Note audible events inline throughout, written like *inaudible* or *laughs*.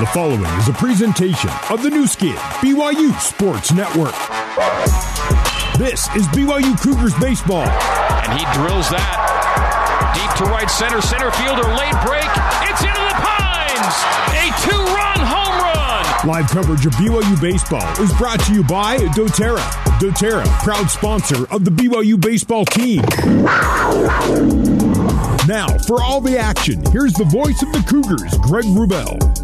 The following is a presentation of the Nu Skin, BYU Sports Network. This is BYU Cougars baseball. And he drills that deep to right center. Center fielder, late break. It's into the pines. A two run home run. Live coverage of BYU baseball is brought to you by doTERRA. doTERRA, proud sponsor of the BYU baseball team. Now, for all the action, here's the voice of the Cougars, Greg Wrubell.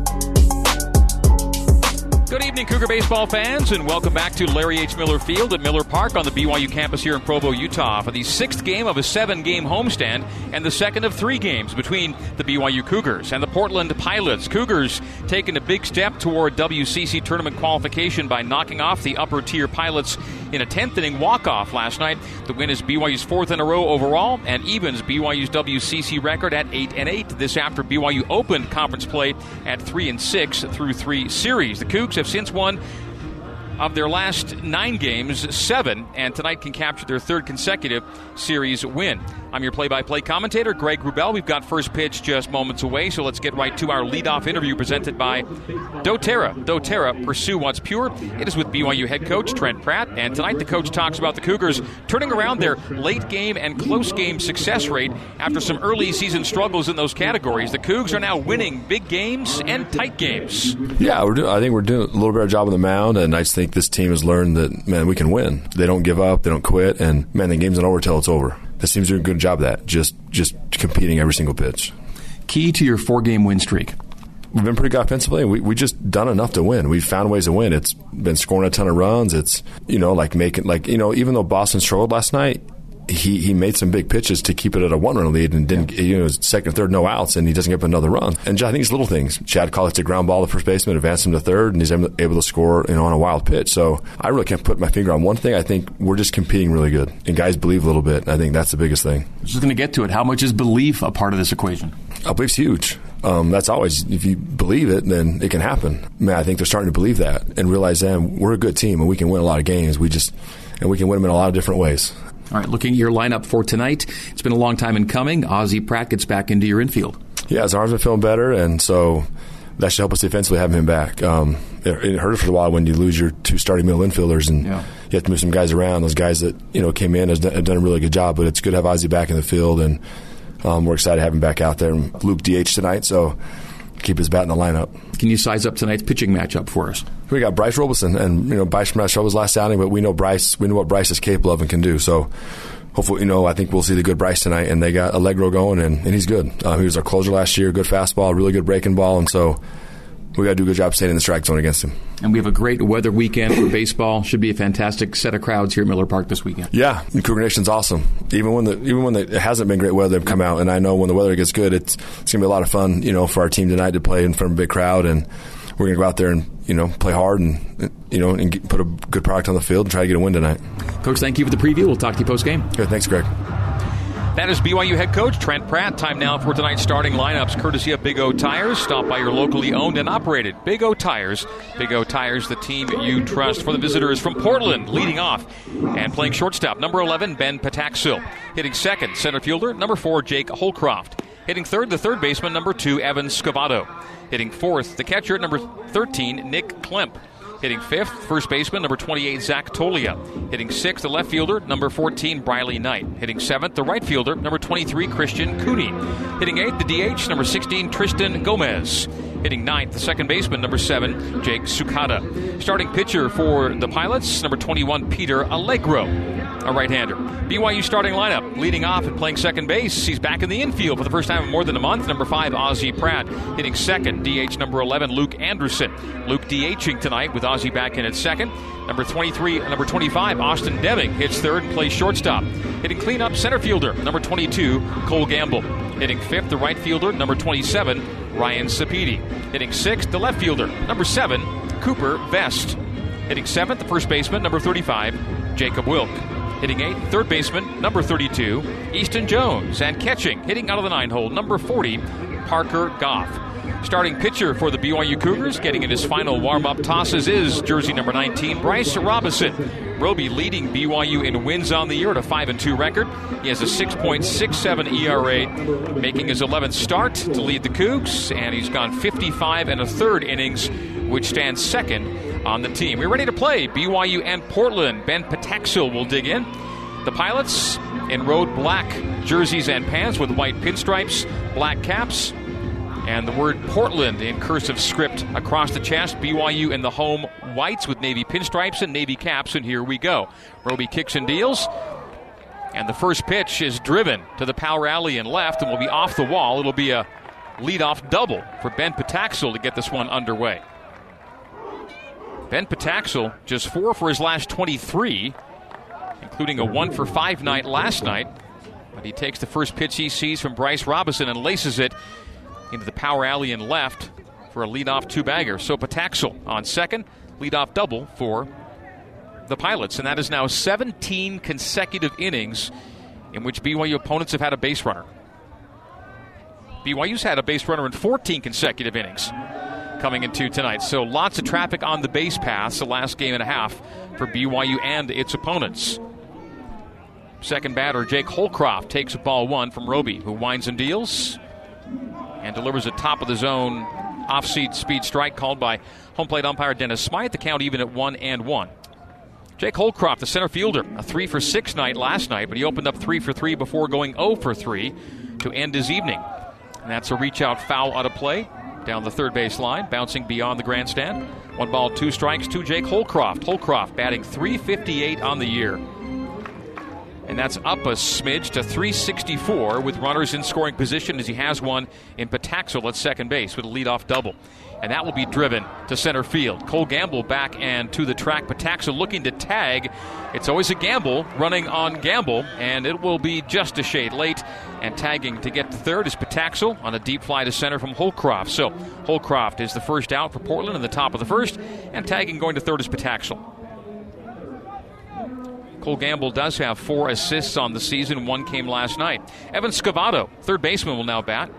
Good evening, Cougar baseball fans, and welcome back to Larry H. Miller Field at Miller Park on the BYU campus here in Provo, Utah, for the sixth game of a seven game homestand and the second of three games between the BYU Cougars and the Portland Pilots. Cougars taking a big step toward WCC tournament qualification by knocking off the upper tier Pilots in a 10th inning walk off last night. The win is BYU's fourth in a row overall and evens BYU's WCC record at 8 and 8. This after BYU opened conference play at 3 and 6 through three series. The Cougs have since won of their last nine games, seven, and tonight can capture their third consecutive series win. I'm your play by play commentator, Greg Wrubell. We've got first pitch just moments away, so let's get right to our leadoff interview presented by doTERRA. doTERRA, pursue what's pure. It is with BYU head coach Trent Pratt, and tonight the coach talks about the Cougars turning around their late game and close game success rate after some early season struggles in those categories. The Cougs are now winning big games and tight games. Yeah, I think we're doing a little better job on the mound, and I just think this team has learned that, man, we can win. They don't give up, they don't quit, and, man, the game's not over till it's over. This team's doing a good job of that, just, just competing every single pitch. Key to your four game win streak. We've been pretty good offensively, we we just done enough to win. We've found ways to win. It's been scoring a ton of runs. It's you know like making like you know even though Boston struggled last night, he he made some big pitches to keep it at a one run lead and didn't you know second third no outs and he doesn't give up another run. And I think it's little things. Chad Collins a ground ball to first baseman, advances him to third, and he's able to score you know on a wild pitch. So I really can't put my finger on one thing. I think we're just competing really good, and guys believe a little bit. I think that's the biggest thing. Just going to get to it. How much is belief a part of this equation? I belief's huge. Um, that's always if you believe it, then it can happen. Man, I think they're starting to believe that and realize that we're a good team and we can win a lot of games. We just and we can win them in a lot of different ways. All right, looking at your lineup for tonight, it's been a long time in coming. Ozzie Pratt gets back into your infield. Yeah, his arm's been feeling better, and so that should help us defensively having him back. Um, it, it hurt for a while when you lose your two starting middle infielders and Yeah. you have to move some guys around. Those guys that you know came in has done, have done a really good job, but it's good to have Ozzie back in the field, and um, we're excited to have him back out there. And Luke DH tonight, so keep his bat in the lineup. Can you size up tonight's pitching matchup for us? We got Bryce Robinson, and you know Bryce from his last outing, but we know Bryce. We know what Bryce is capable of and can do. So hopefully, you know, I think we'll see the good Bryce tonight. And they got Allegro going, and, and he's good. Uh, he was our closer last year. Good fastball, really good breaking ball, and so we got to do a good job staying in the strike zone against him. And we have a great weather weekend for baseball. Should be a fantastic set of crowds here at Miller Park this weekend. Yeah, the Cougar Nation's awesome. Even when the even when the, it hasn't been great weather, they've come out, and I know when the weather gets good, it's it's gonna be a lot of fun. You know, for our team tonight to play in front of a big crowd, and we're gonna go out there and you know play hard and you know and get, put a good product on the field and try to get a win tonight. Coach, thank you for the preview. We'll talk to you post game. Good, thanks, Greg. That is BYU head coach Trent Pratt. Time now for tonight's starting lineups, courtesy of Big O Tires. Stop by your locally owned and operated Big O Tires. Big O Tires, the team you trust. For the visitors from Portland, leading off and playing shortstop, number 11, Ben Pataxil. Hitting second, center fielder, number 4, Jake Holcroft. Hitting third, the third baseman, number 2, Evan Scavato. Hitting fourth, the catcher, number 13, Nick Klemp. Hitting fifth, first baseman, number 28, Zach Tolia. Hitting sixth, the left fielder, number 14, Briley Knight. Hitting seventh, the right fielder, number 23, Christian Cooney. Hitting eighth, the DH, number 16, Tristan Gomez. Hitting ninth, the second baseman, number seven, Jake Sukata. Starting pitcher for the Pilots, number 21, Peter Allegro, a right-hander. BYU starting lineup, leading off and playing second base. He's back in the infield for the first time in more than a month. Number five, Ozzie Pratt. Hitting second, DH number 11, Luke Anderson. Luke DHing tonight with Ozzie back in at second. Number 23, number 25, Austin Deming hits third and plays shortstop. Hitting cleanup center fielder, number 22, Cole Gamble. Hitting fifth, the right fielder, number 27, Ryan Sapedi. Hitting sixth, the left fielder, number seven, Cooper Vest. Hitting seventh, the first baseman, number 35, Jacob Wilk. Hitting eighth, third baseman, number 32, Easton Jones. And catching, hitting out of the nine hole, number 40, Parker Goff. Starting pitcher for the BYU Cougars, getting in his final warm up tosses, is jersey number 19, Bryce Robinson. Roby leading BYU in wins on the year at a 5 2 record. He has a 6.67 ERA, making his 11th start to lead the Cougs, and he's gone 55 and a third innings, which stands second on the team. We're ready to play BYU and Portland. Ben Pataxil will dig in. The Pilots in road black jerseys and pants with white pinstripes, black caps, and the word Portland in cursive script across the chest. BYU in the home whites with navy pinstripes and navy caps, and here we go. Roby kicks and deals. And the first pitch is driven to the power alley and left and will be off the wall. It'll be a leadoff double for Ben Pataxil to get this one underway. Ben Pataxil just four for his last 23, including a one for five night last night. But he takes the first pitch he sees from Bryce Robinson and laces it into the power alley and left for a leadoff two bagger. So Pataxil on second, leadoff double for the Pilots. And that is now 17 consecutive innings in which BYU opponents have had a base runner. BYU's had a base runner in 14 consecutive innings coming into tonight. So lots of traffic on the base paths the last game and a half for BYU and its opponents. Second batter, Jake Holcroft takes a ball one from Roby, who winds and deals and delivers a top of the zone off seat speed strike called by home plate umpire Dennis Smythe. The count even at one and one. Jake Holcroft, the center fielder, a three for six night last night, but he opened up three for three before going 0 for three to end his evening. And that's a reach out foul out of play down the third base line, bouncing beyond the grandstand. One ball, two strikes to Jake Holcroft. Holcroft batting 358 on the year and that's up a smidge to 364 with runners in scoring position as he has one in Pataxil at second base with a leadoff double. And that will be driven to center field. Cole Gamble back and to the track. Pataxil looking to tag. It's always a gamble running on Gamble, and it will be just a shade late. And tagging to get to third is Pataxil on a deep fly to center from Holcroft. So Holcroft is the first out for Portland in the top of the first, and tagging going to third is Pataxil. Cole Gamble does have four assists on the season. One came last night. Evan Scavato, third baseman, will now bat.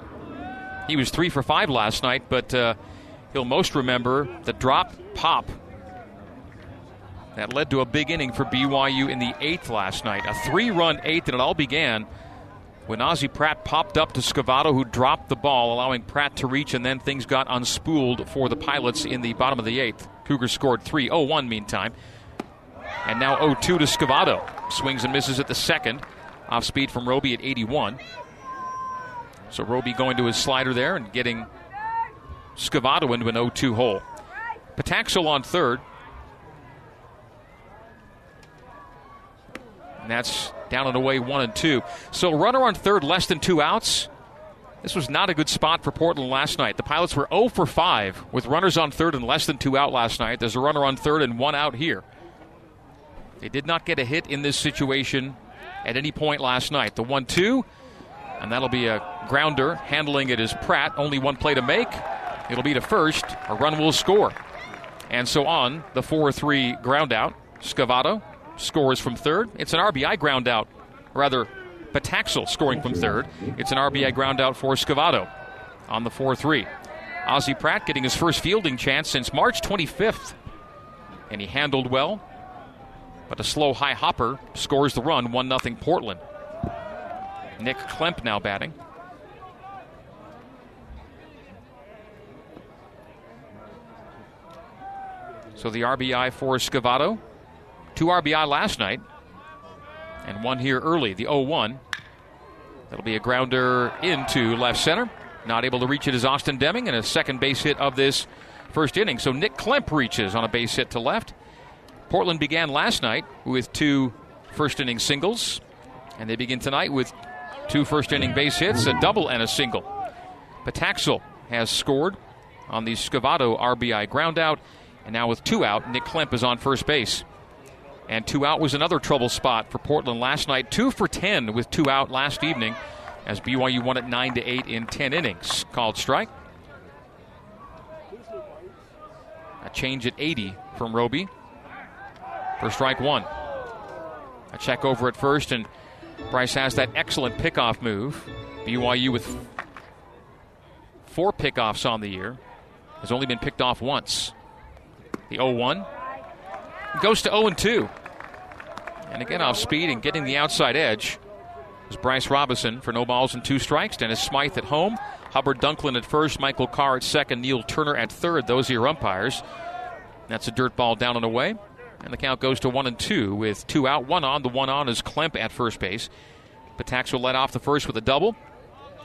He was three for five last night, but uh, he'll most remember the drop pop that led to a big inning for BYU in the eighth last night. A three run eighth, and it all began when Ozzie Pratt popped up to Scavato, who dropped the ball, allowing Pratt to reach, and then things got unspooled for the Pilots in the bottom of the eighth. Cougars scored 3 0 1 meantime. And now 0 2 to Scavato. Swings and misses at the second. Off speed from Roby at 81. So Roby going to his slider there and getting Scavato into an 0 2 hole. Pataxil on third. And that's down and away one and two. So runner on third, less than two outs. This was not a good spot for Portland last night. The Pilots were 0 for 5 with runners on third and less than two out last night. There's a runner on third and one out here. They did not get a hit in this situation at any point last night. The 1 2, and that'll be a grounder. Handling it is Pratt. Only one play to make. It'll be to first. A run will score. And so on, the 4 3 ground out. Scavato scores from third. It's an RBI ground out. Rather, Pataxil scoring from third. It's an RBI ground out for Scavato on the 4 3. Ozzie Pratt getting his first fielding chance since March 25th. And he handled well, but a slow high hopper scores the run, 1 0 Portland. Nick Klemp now batting. So the RBI for Scavato. Two RBI last night, and one here early, the 0 1. That'll be a grounder into left center. Not able to reach it is Austin Deming, and a second base hit of this first inning. So Nick Klemp reaches on a base hit to left. Portland began last night with two first inning singles, and they begin tonight with two first inning base hits, a double and a single. Pataxil has scored on the Scavato RBI groundout, and now with two out, Nick Klemp is on first base. And two out was another trouble spot for Portland last night. Two for ten with two out last evening, as BYU won it nine to eight in ten innings. Called strike. A change at 80 from Roby for strike one. A check over at first, and Bryce has that excellent pickoff move. BYU with four pickoffs on the year has only been picked off once. The 0 1 goes to 0 2. And again off speed and getting the outside edge is Bryce Robinson for no balls and two strikes. Dennis Smythe at home. Hubbard Dunklin at first. Michael Carr at second. Neil Turner at third. Those are your umpires. That's a dirt ball down and away. And the count goes to one and two with two out, one on. The one on is Klemp at first base. Pataxo led off the first with a double.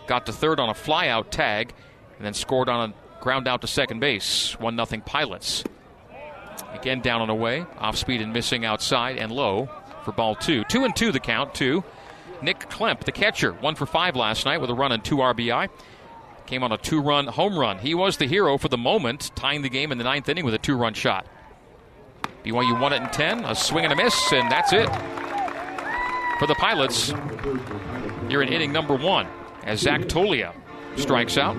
Got to third on a flyout tag. And then scored on a ground out to second base. 1 nothing Pilots. Again down and away. Off speed and missing outside and low for ball two. Two and two the count. Two. Nick Klemp, the catcher, one for five last night with a run and two RBI. Came on a two run home run. He was the hero for the moment, tying the game in the ninth inning with a two run shot. BYU won it in 10, a swing and a miss, and that's it. For the Pilots, you're in inning number one as Zach Tolia strikes out.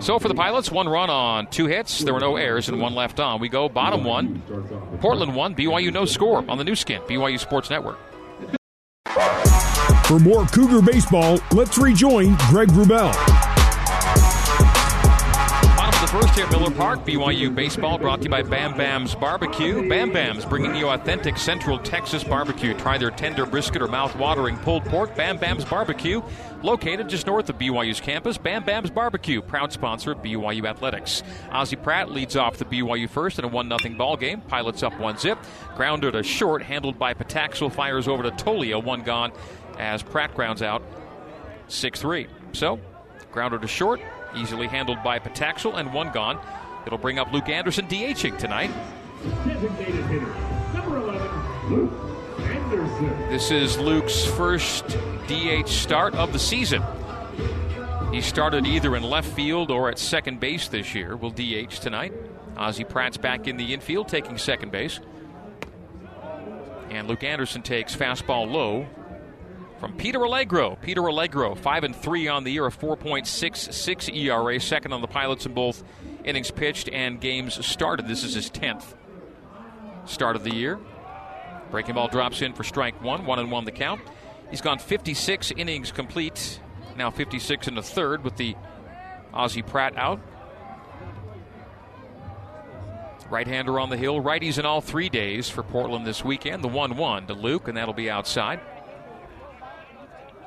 So for the Pilots, one run on two hits. There were no errors and one left on. We go bottom one. Portland one. BYU no score on the Nu Skin, BYU Sports Network. For more Cougar baseball, let's rejoin Greg Wrubell. First here at Miller Park, BYU baseball brought to you by Bam Bam's Barbecue. Bam Bam's bringing you authentic Central Texas barbecue. Try their tender brisket or mouth-watering pulled pork. Bam Bam's Barbecue, located just north of BYU's campus. Bam Bam's Barbecue, proud sponsor of BYU Athletics. Ozzie Pratt leads off the BYU first in a 1-0 ball game. Pilots up one zip. Grounder to short, handled by Pataxel, fires over to Tolia, one gone as Pratt grounds out 6 3. So, grounder to short, easily handled by Pataxel, and one gone. It'll bring up Luke Anderson DHing tonight. Designated hitter, number 11, Luke Anderson. This is Luke's first DH start of the season. He started either in left field or at second base this year. Will DH tonight. Ozzie Pratt's back in the infield, taking second base. And Luke Anderson takes fastball low from Peter Allegro. Peter Allegro, 5 and 3 on the year, a 4.66 ERA, second on the Pilots in both innings pitched and games started. This is his 10th start of the year. Breaking ball drops in for strike one, one and one the count. He's gone 56 innings complete, now 56 in the third with the Ozzie Pratt out. Right hander on the hill, righties in all three days for Portland this weekend. The 1 1 to Luke, and that'll be outside.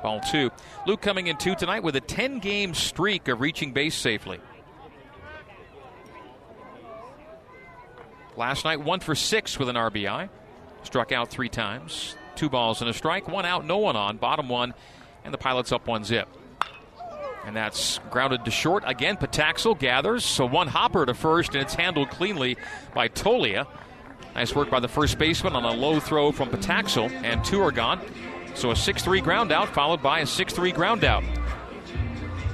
Ball two. Luke coming in two tonight with a 10 game streak of reaching base safely. Last night, one for six with an RBI. Struck out three times. Two balls and a strike. One out, no one on. Bottom one, and the Pilots up one zip. And that's grounded to short. Again, Pataxel gathers. So one hopper to first, and it's handled cleanly by Tolia. Nice work by the first baseman on a low throw from Pataxel, and two are gone. So a 6 3 ground out, followed by a 6 3 ground out.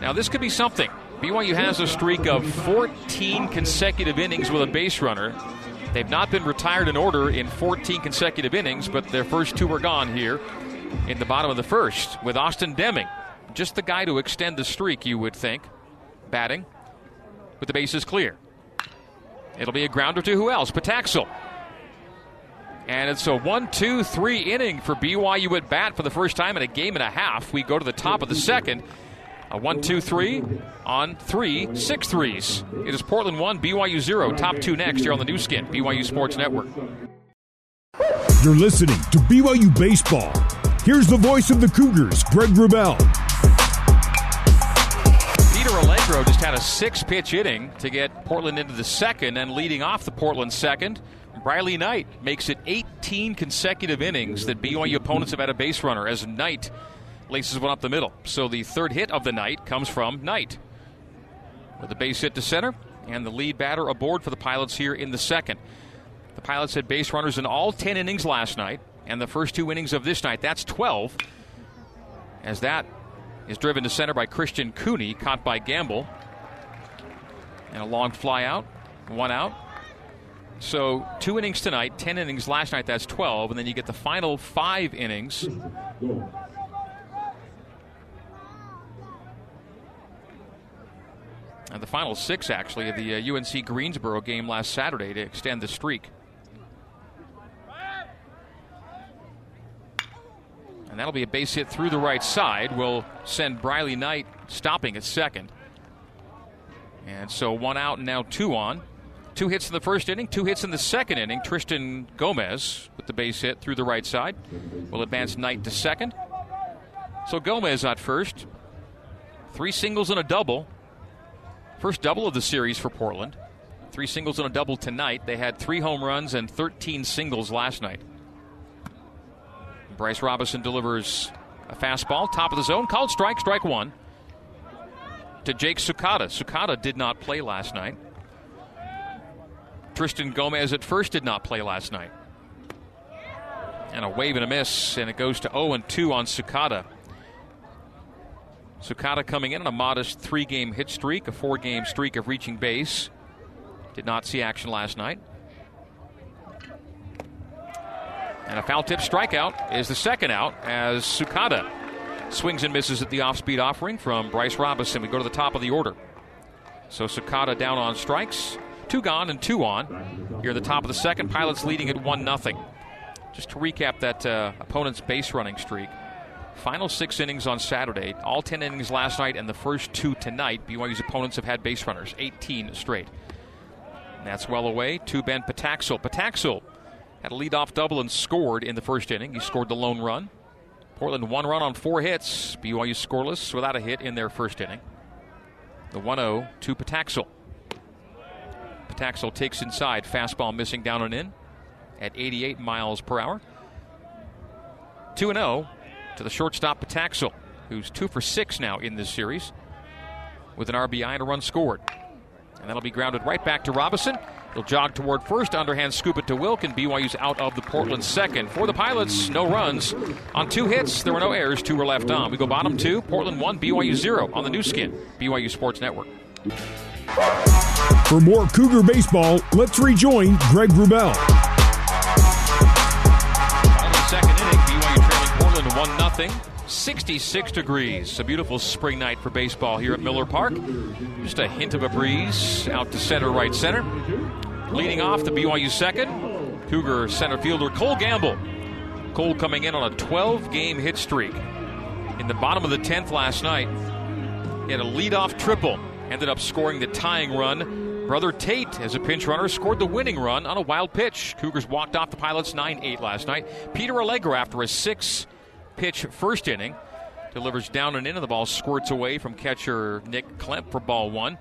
Now, this could be something. BYU has a streak of 14 consecutive innings with a base runner. They've not been retired in order in 14 consecutive innings, but their first two are gone here in the bottom of the first with Austin Deming. Just the guy to extend the streak, you would think, batting with the bases clear. It'll be a grounder to who else? Pataxel. And it's a one, two, three inning for BYU at bat for the first time in a game and a half. We go to the top of the second. A one, two, three on three, six threes. It is Portland one, BYU zero. Top two next here on the Nu Skin, BYU Sports Network. You're listening to BYU Baseball. Here's the voice of the Cougars, Greg Wrubell. Peter Allegro just had a six pitch inning to get Portland into the second, and leading off the Portland second, Riley Knight makes it 18 consecutive innings that BYU opponents have had a base runner as Knight laces one up the middle. So the third hit of the night comes from Knight. With the base hit to center and the lead batter aboard for the Pilots here in the second. The Pilots had base runners in all 10 innings last night and the first two innings of this night. That's 12. As that is driven to center by Christian Cooney, caught by Gamble. And a long fly out, one out. So two innings tonight, 10 innings last night, that's 12. And then you get the final five innings. And the final six, actually, of the uh, UNC Greensboro game last Saturday to extend the streak. And that'll be a base hit through the right side. Will send Briley Knight stopping at second. And so one out and now two on. Two hits in the first inning, two hits in the second inning. Tristan Gomez with the base hit through the right side will advance Knight to second. So Gomez at first. Three singles and a double. First double of the series for Portland. Three singles and a double tonight. They had three home runs and 13 singles last night. Bryce Robinson delivers a fastball, top of the zone, called strike, strike one. To Jake Sukata. Sukata did not play last night. Tristan Gomez at first did not play last night. And a wave and a miss, and it goes to 0 and 2 on Sukata. Sukata coming in on a modest three game hit streak, a four game streak of reaching base. Did not see action last night. And a foul tip strikeout is the second out as Sukata swings and misses at the off speed offering from Bryce Robinson. We go to the top of the order. So Sukata down on strikes. Two gone and two on. Here at the top of the second, Pilots leading at 1 0. Just to recap that uh, opponent's base running streak. Final six innings on Saturday, all 10 innings last night, and the first two tonight. BYU's opponents have had base runners, 18 straight. And that's well away to Ben Pataxel. Pataxel had a leadoff double and scored in the first inning. He scored the lone run. Portland one run on four hits. BYU scoreless without a hit in their first inning. The 1 0 to Pataxel. Pataxel takes inside, fastball missing down and in at 88 miles per hour. 2 0 to the shortstop Pataxel, who's 2 for 6 now in this series with an RBI and a run scored. And that'll be grounded right back to Robinson. He'll jog toward first, underhand scoop it to Wilk, and BYU's out of the Portland second. For the Pilots, no runs. On two hits, there were no errors, two were left on. We go bottom two, Portland one, BYU zero on the Nu Skin, BYU Sports Network. For more Cougar baseball, let's rejoin Greg Wrubell. Second inning, BYU trailing Portland 1 nothing. 66 degrees. A beautiful spring night for baseball here at Miller Park. Just a hint of a breeze out to center, right center. Leading off the BYU second, Cougar center fielder Cole Gamble. Cole coming in on a 12 game hit streak. In the bottom of the 10th last night, he had a leadoff triple, ended up scoring the tying run. Brother Tate, as a pinch runner, scored the winning run on a wild pitch. Cougars walked off the Pilots 9 8 last night. Peter Allegro, after a six pitch first inning, delivers down and in, and the ball squirts away from catcher Nick Klemp for ball one.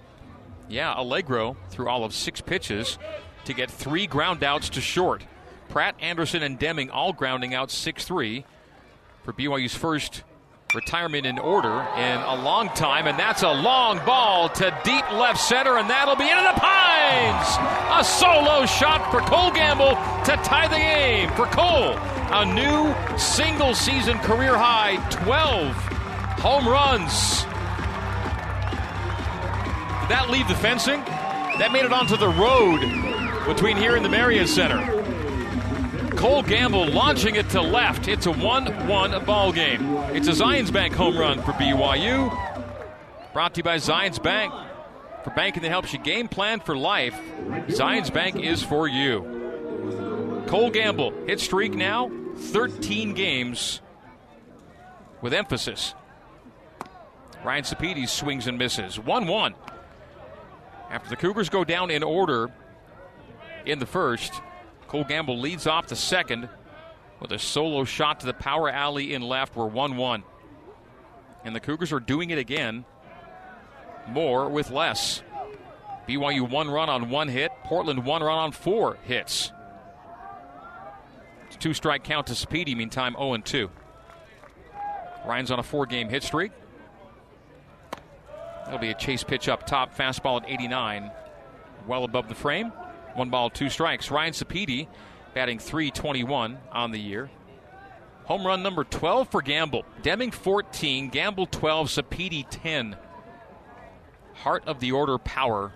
Yeah, Allegro threw all of six pitches to get three ground outs to short. Pratt, Anderson, and Deming all grounding out 6 3 for BYU's first retirement in order in a long time, and that's a long ball to deep left center, and that'll be into the Pines. A solo shot for Cole Gamble to tie the game for Cole. A new single season career high 12 home runs. Did that leave the fencing? That made it onto the road between here and the Marriott Center. Cole Gamble launching it to left. It's a 1 1 ball game. It's a Zions Bank home run for BYU. Brought to you by Zions Bank. For banking that helps you game plan for life, Zions Bank is for you. Cole Gamble, hit streak now, 13 games with emphasis. Ryan Sapedi swings and misses. 1 1. After the Cougars go down in order in the first, Cole Gamble leads off the second with a solo shot to the power alley in left. We're 1 1. And the Cougars are doing it again, more with less. BYU one run on one hit, Portland one run on four hits. It's two strike count to Speedy, meantime 0 2. Ryan's on a four game hit streak. That'll be a chase pitch up top, fastball at 89, well above the frame. One ball, two strikes. Ryan Sapedi batting 321 on the year. Home run number 12 for Gamble. Deming 14, Gamble 12, Sapedi 10. Heart of the order power.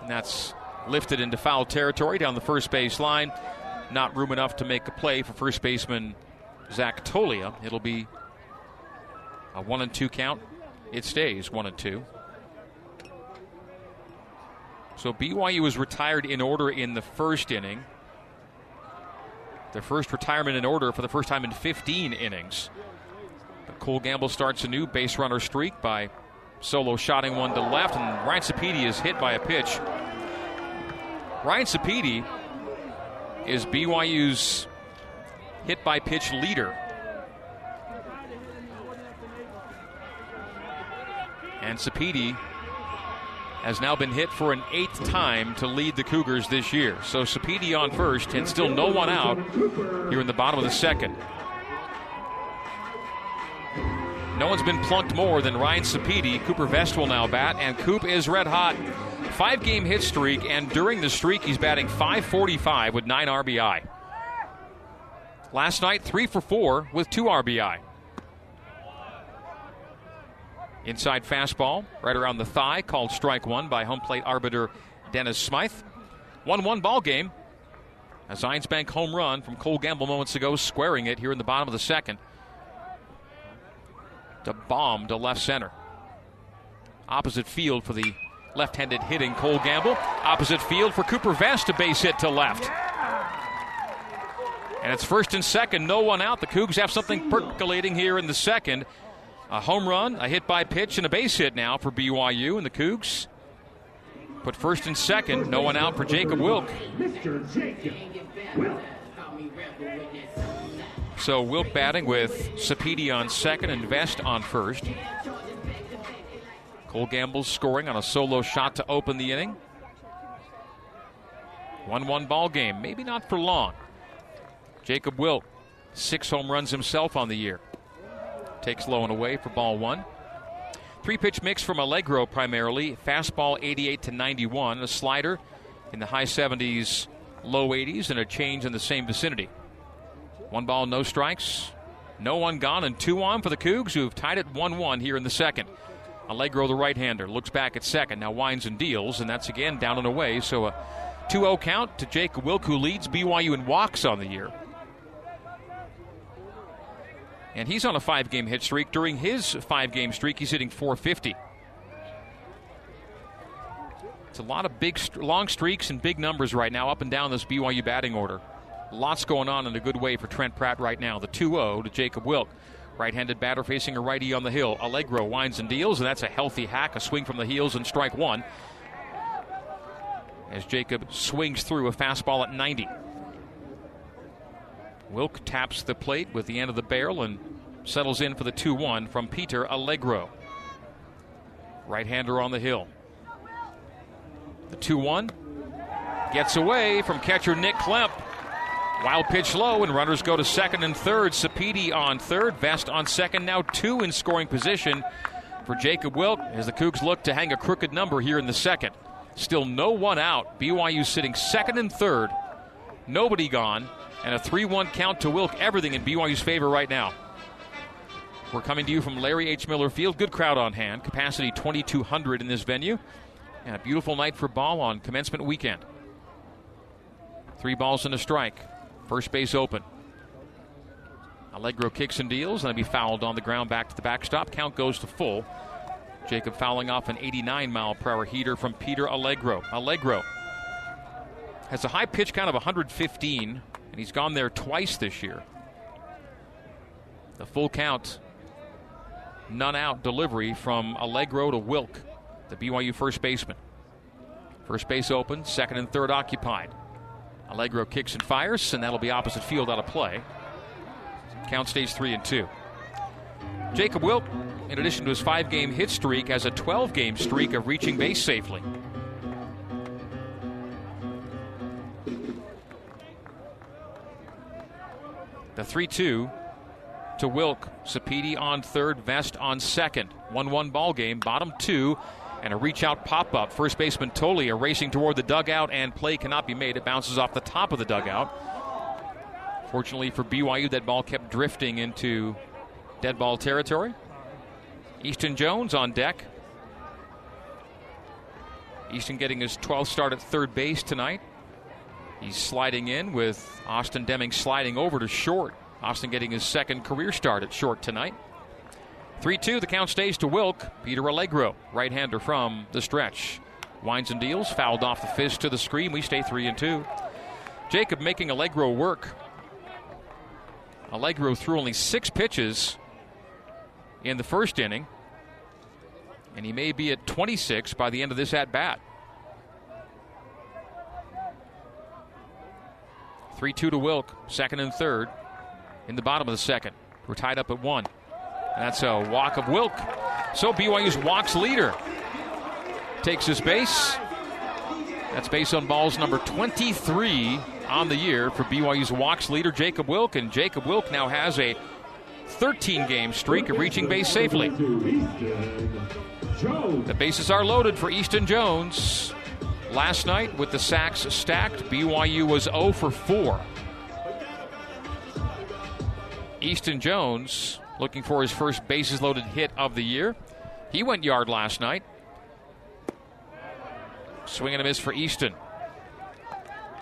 And that's lifted into foul territory down the first base line. Not room enough to make a play for first baseman Zach Tolia. It'll be a one and two count. It stays one and two. So BYU was retired in order in the first inning. Their first retirement in order for the first time in 15 innings. But Cole Gamble starts a new base runner streak by solo shotting one to left, and Ryan Sapedi is hit by a pitch Ryan Sapedi is BYU's hit by pitch leader. And Sapedi has now been hit for an eighth time to lead the Cougars this year. So Sapedi on first, and still no one out here in the bottom of the second. No one's been plunked more than Ryan Sapedi. Cooper Vest will now bat, and Coop is red hot. Five game hit streak, and during the streak, he's batting 545 with nine RBI. Last night, three for four with two RBI. Inside fastball, right around the thigh, called strike one by home plate arbiter Dennis Smythe. 1 1 ball game. A Zions Bank home run from Cole Gamble moments ago, squaring it here in the bottom of the second. To bomb to left center. Opposite field for the left handed hitting Cole Gamble. Opposite field for Cooper Vest, a base hit to left. And it's first and second, no one out. The Cougs have something percolating here in the second. A home run, a hit by pitch, and a base hit now for BYU and the Cougs. Put first and second, no one out for Jacob Wilk. So Wilk batting with Sapedi on second and Vest on first. Cole Gamble scoring on a solo shot to open the inning. 1 1 ball game, maybe not for long. Jacob Wilk, six home runs himself on the year. Takes low and away for ball one. Three pitch mix from Allegro primarily. Fastball 88 to 91. A slider in the high 70s, low 80s, and a change in the same vicinity. One ball, no strikes. No one gone, and two on for the Cougs, who have tied it 1 1 here in the second. Allegro, the right hander, looks back at second. Now winds and deals, and that's again down and away. So a 2 0 count to Jake Wilk, who leads BYU in walks on the year. And he's on a five game hit streak. During his five game streak, he's hitting 450. It's a lot of big, long streaks and big numbers right now up and down this BYU batting order. Lots going on in a good way for Trent Pratt right now. The 2 0 to Jacob Wilk. Right handed batter facing a righty on the hill. Allegro winds and deals, and that's a healthy hack, a swing from the heels, and strike one. As Jacob swings through a fastball at 90. Wilk taps the plate with the end of the barrel and settles in for the 2 1 from Peter Allegro. Right hander on the hill. The 2 1 gets away from catcher Nick Klemp. Wild pitch low, and runners go to second and third. Sapedi on third, Vest on second. Now two in scoring position for Jacob Wilk as the Cougs look to hang a crooked number here in the second. Still no one out. BYU sitting second and third. Nobody gone. And a 3 1 count to Wilk. Everything in BYU's favor right now. We're coming to you from Larry H. Miller Field. Good crowd on hand. Capacity 2,200 in this venue. And a beautiful night for ball on commencement weekend. Three balls and a strike. First base open. Allegro kicks and deals, and it'll be fouled on the ground back to the backstop. Count goes to full. Jacob fouling off an 89 mile per hour heater from Peter Allegro. Allegro has a high pitch count of 115, and he's gone there twice this year. The full count, none out delivery from Allegro to Wilk, the BYU first baseman. First base open, second and third occupied. Allegro kicks and fires, and that'll be opposite field out of play. Count stays three and two. Jacob Wilk, in addition to his five game hit streak, has a 12 game streak of reaching base safely. The 3 2 to Wilk. Sapedi on third, Vest on second. 1 1 ball game, bottom two, and a reach out pop up. First baseman Tolia racing toward the dugout, and play cannot be made. It bounces off the top of the dugout. Fortunately for BYU, that ball kept drifting into dead ball territory. Easton Jones on deck. Easton getting his 12th start at third base tonight. He's sliding in with Austin Deming sliding over to short. Austin getting his second career start at short tonight. 3 2, the count stays to Wilk. Peter Allegro, right hander from the stretch. Winds and deals, fouled off the fist to the screen. We stay 3 and 2. Jacob making Allegro work. Allegro threw only six pitches in the first inning, and he may be at 26 by the end of this at bat. 3 2 to Wilk, second and third in the bottom of the second. We're tied up at one. That's a walk of Wilk. So BYU's walks leader takes his base. That's base on balls number 23 on the year for BYU's walks leader, Jacob Wilk. And Jacob Wilk now has a 13 game streak of reaching base safely. The bases are loaded for Easton Jones. Last night, with the sacks stacked, BYU was 0 for 4. Easton Jones looking for his first bases loaded hit of the year. He went yard last night. Swing and a miss for Easton.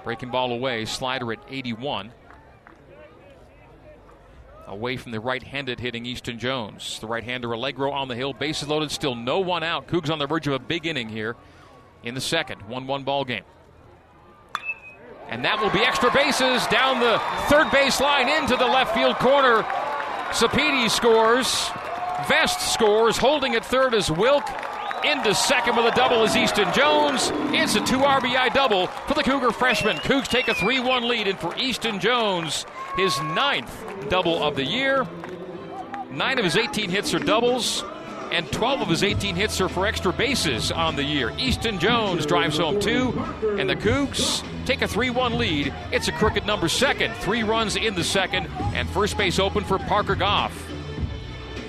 Breaking ball away, slider at 81. Away from the right handed hitting Easton Jones. The right hander Allegro on the hill. Bases loaded, still no one out. Cougs on the verge of a big inning here in the second. 1 1 ball game. And that will be extra bases down the third base line into the left field corner. Sapedi scores. Vest scores. Holding at third is Wilk. Into second with a double is Easton Jones. It's a two RBI double for the Cougar freshman. Cougs take a 3 1 lead, and for Easton Jones, his ninth double of the year. Nine of his 18 hits are doubles, and 12 of his 18 hits are for extra bases on the year. Easton Jones drives home two, and the Cougs take a 3 1 lead. It's a crooked number second. Three runs in the second, and first base open for Parker Goff.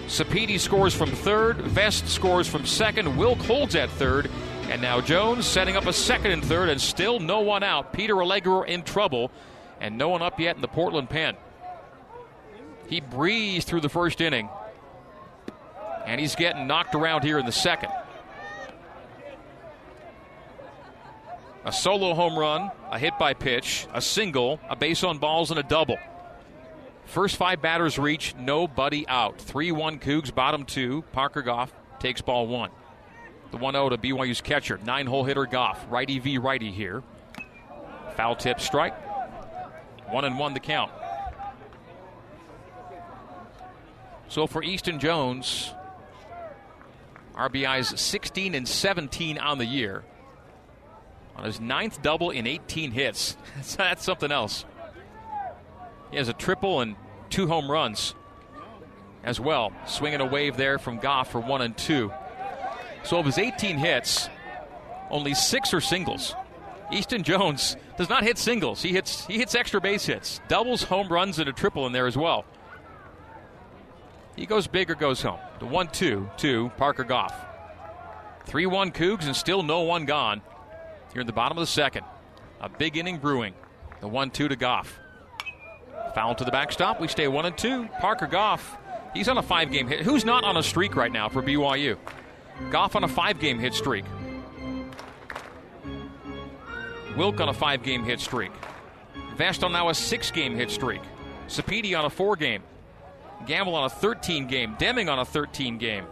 Sapedi scores from third. Vest scores from second. Wilk holds at third. And now Jones setting up a second and third, and still no one out. Peter Allegro in trouble, and no one up yet in the Portland pen. He breezed through the first inning, and he's getting knocked around here in the second. A solo home run, a hit by pitch, a single, a base on balls, and a double. First five batters reach, nobody out. 3 1 Cougs, bottom two. Parker Goff takes ball one. The 1 0 to BYU's catcher, nine hole hitter Goff. Righty v righty here. Foul tip strike. One and one the count. So for Easton Jones, RBI's 16 and 17 on the year. On his ninth double in 18 hits. *laughs* That's something else. He has a triple and two home runs as well. Swinging a wave there from Goff for one and two. So of his 18 hits, only six are singles. Easton Jones does not hit singles. He hits he hits extra base hits, doubles, home runs, and a triple in there as well. He goes big or goes home. The one two to Parker Goff. Three one Cougs and still no one gone. Here in the bottom of the second. A big inning brewing. The one two to Goff. Foul to the backstop. We stay one and two. Parker Goff. He's on a five game hit. Who's not on a streak right now for BYU? Goff on a five game hit streak. Wilk on a five game hit streak. Vest on now a six game hit streak. Sapedi on a four game. Gamble on a 13 game. Deming on a 13 game.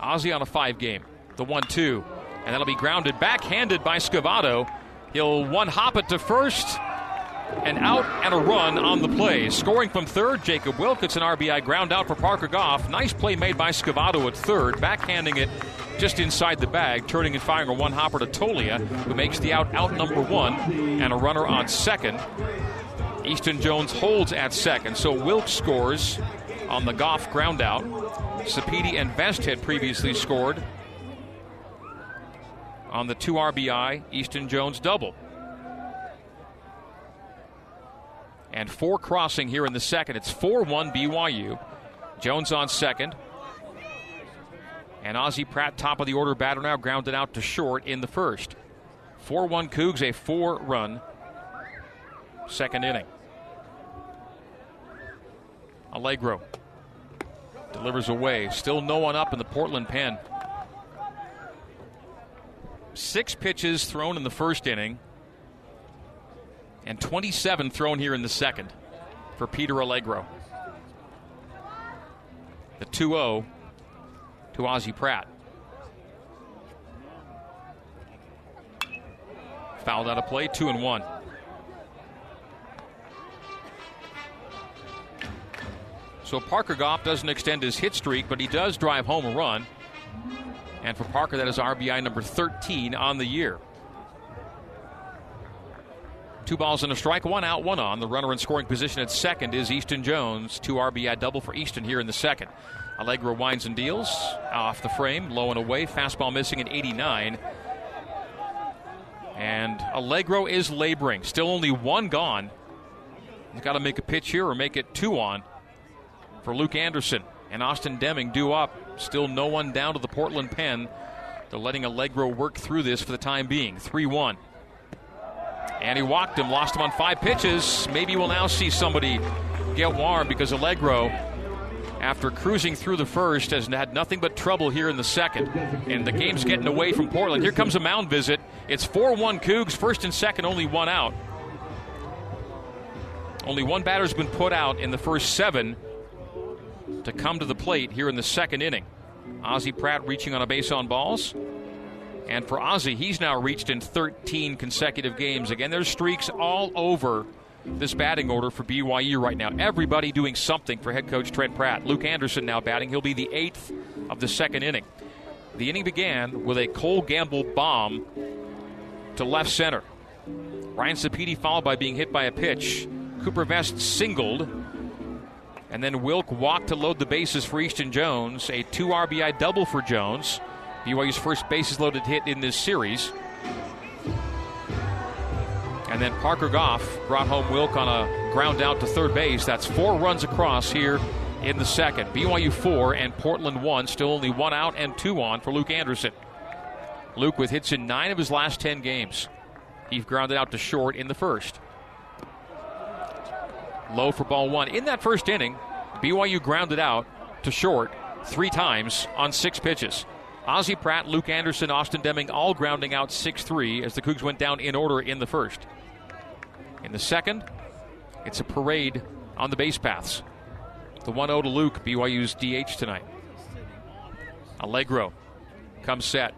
Ozzie on a 5 game. The 1 2. And that'll be grounded backhanded by Scavato. He'll one hop it to first. And out and a run on the play. Scoring from third, Jacob Wilkits an RBI ground out for Parker Goff. Nice play made by Scavato at third, backhanding it just inside the bag, turning and firing a one hopper to Tolia, who makes the out out number one, and a runner on second. Easton Jones holds at second, so Wilk scores on the Goff ground out. Sapedi and Vest had previously scored on the two RBI Easton Jones double. And four crossing here in the second. It's 4 1 BYU. Jones on second. And Ozzie Pratt, top of the order batter now, grounded out to short in the first. 4 1 Cougs, a four run second inning. Allegro delivers away. Still no one up in the Portland pen. Six pitches thrown in the first inning, and 27 thrown here in the second for Peter Allegro. The 2 0 to Ozzie Pratt. Fouled out of play, 2 and 1. So Parker Goff doesn't extend his hit streak, but he does drive home a run. And for Parker, that is RBI number 13 on the year. Two balls and a strike, one out, one on. The runner in scoring position at second is Easton Jones. Two RBI double for Easton here in the second. Allegro winds and deals off the frame, low and away. Fastball missing at 89. And Allegro is laboring. Still only one gone. He's got to make a pitch here or make it two on for Luke Anderson. And Austin Deming due up. Still no one down to the Portland pen. They're letting Allegro work through this for the time being. 3 1. And he walked him, lost him on five pitches. Maybe we'll now see somebody get warm because Allegro, after cruising through the first, has had nothing but trouble here in the second. And the game's getting away from Portland. Here comes a mound visit. It's 4 1 Cougs, first and second, only one out. Only one batter's been put out in the first seven to come to the plate here in the second inning. Ozzie Pratt reaching on a base on balls. And for Ozzie, he's now reached in 13 consecutive games. Again, there's streaks all over this batting order for BYU right now. Everybody doing something for head coach Trent Pratt. Luke Anderson now batting. He'll be the eighth of the second inning. The inning began with a Cole Gamble bomb to left center. Ryan Sapiti followed by being hit by a pitch. Cooper Vest singled. And then Wilk walked to load the bases for Easton Jones. A two RBI double for Jones. BYU's first bases loaded hit in this series. And then Parker Goff brought home Wilk on a ground out to third base. That's four runs across here in the second. BYU four and Portland one. Still only one out and two on for Luke Anderson. Luke with hits in nine of his last ten games. He grounded out to short in the first. Low for ball one. In that first inning, BYU grounded out to short three times on six pitches. Ozzie Pratt, Luke Anderson, Austin Deming all grounding out 6 3 as the Cougs went down in order in the first. In the second, it's a parade on the base paths. The 1 0 to Luke, BYU's DH tonight. Allegro comes set.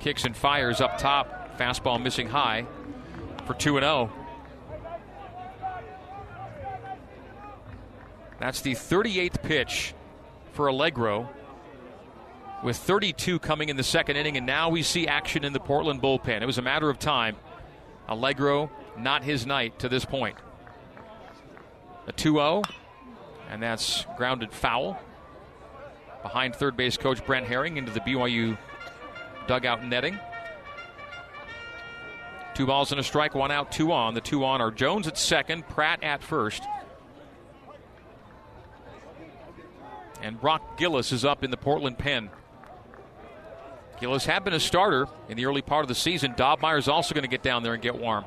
Kicks and fires up top. Fastball missing high for 2 0. That's the 38th pitch for Allegro with 32 coming in the second inning, and now we see action in the Portland bullpen. It was a matter of time. Allegro, not his night to this point. A 2 0, and that's grounded foul behind third base coach Brent Herring into the BYU dugout netting. Two balls and a strike, one out, two on. The two on are Jones at second, Pratt at first. And Brock Gillis is up in the Portland pen. Gillis had been a starter in the early part of the season. Dobmeyer is also going to get down there and get warm.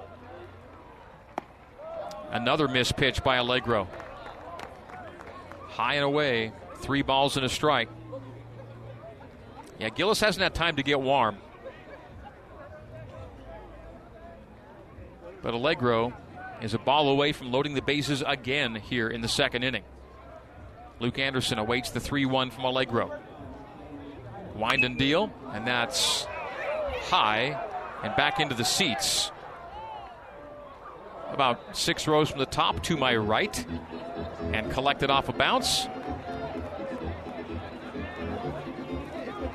Another missed pitch by Allegro. High and away, three balls and a strike. Yeah, Gillis hasn't had time to get warm. But Allegro is a ball away from loading the bases again here in the second inning. Luke Anderson awaits the 3 1 from Allegro. Wind and deal, and that's high and back into the seats. About six rows from the top to my right, and collected off a bounce.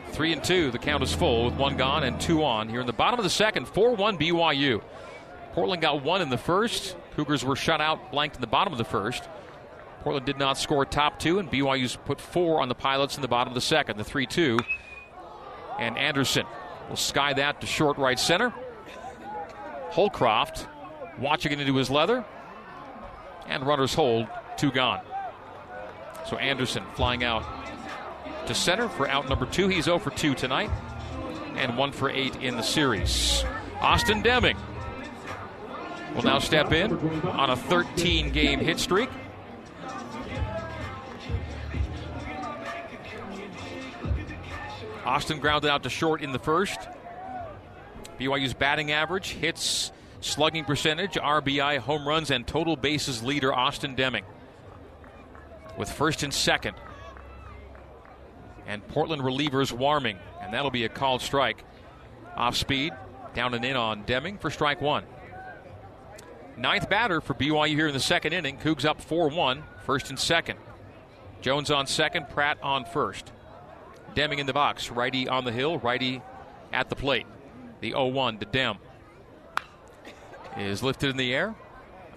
Three and two. The count is full with one gone and two on here in the bottom of the second. 4 1 BYU. Portland got one in the first. Cougars were shut out, blanked in the bottom of the first. Portland did not score top two, and BYU's put four on the Pilots in the bottom of the second. The 3 2 and Anderson will sky that to short right center. Holcroft watching it into his leather. And runners hold, two gone. So Anderson flying out to center for out number two. He's 0 for 2 tonight and 1 for 8 in the series. Austin Deming will now step in on a 13 game hit streak. Austin grounded out to short in the first. BYU's batting average, hits, slugging percentage, RBI, home runs, and total bases leader Austin Deming. With first and second. And Portland relievers warming, and that'll be a called strike. Off speed, down and in on Deming for strike one. Ninth batter for BYU here in the second inning. Cougs up 4 1, first and second. Jones on second, Pratt on first. Deming in the box. Righty on the hill, righty at the plate. The 0 1 to Dem. is lifted in the air.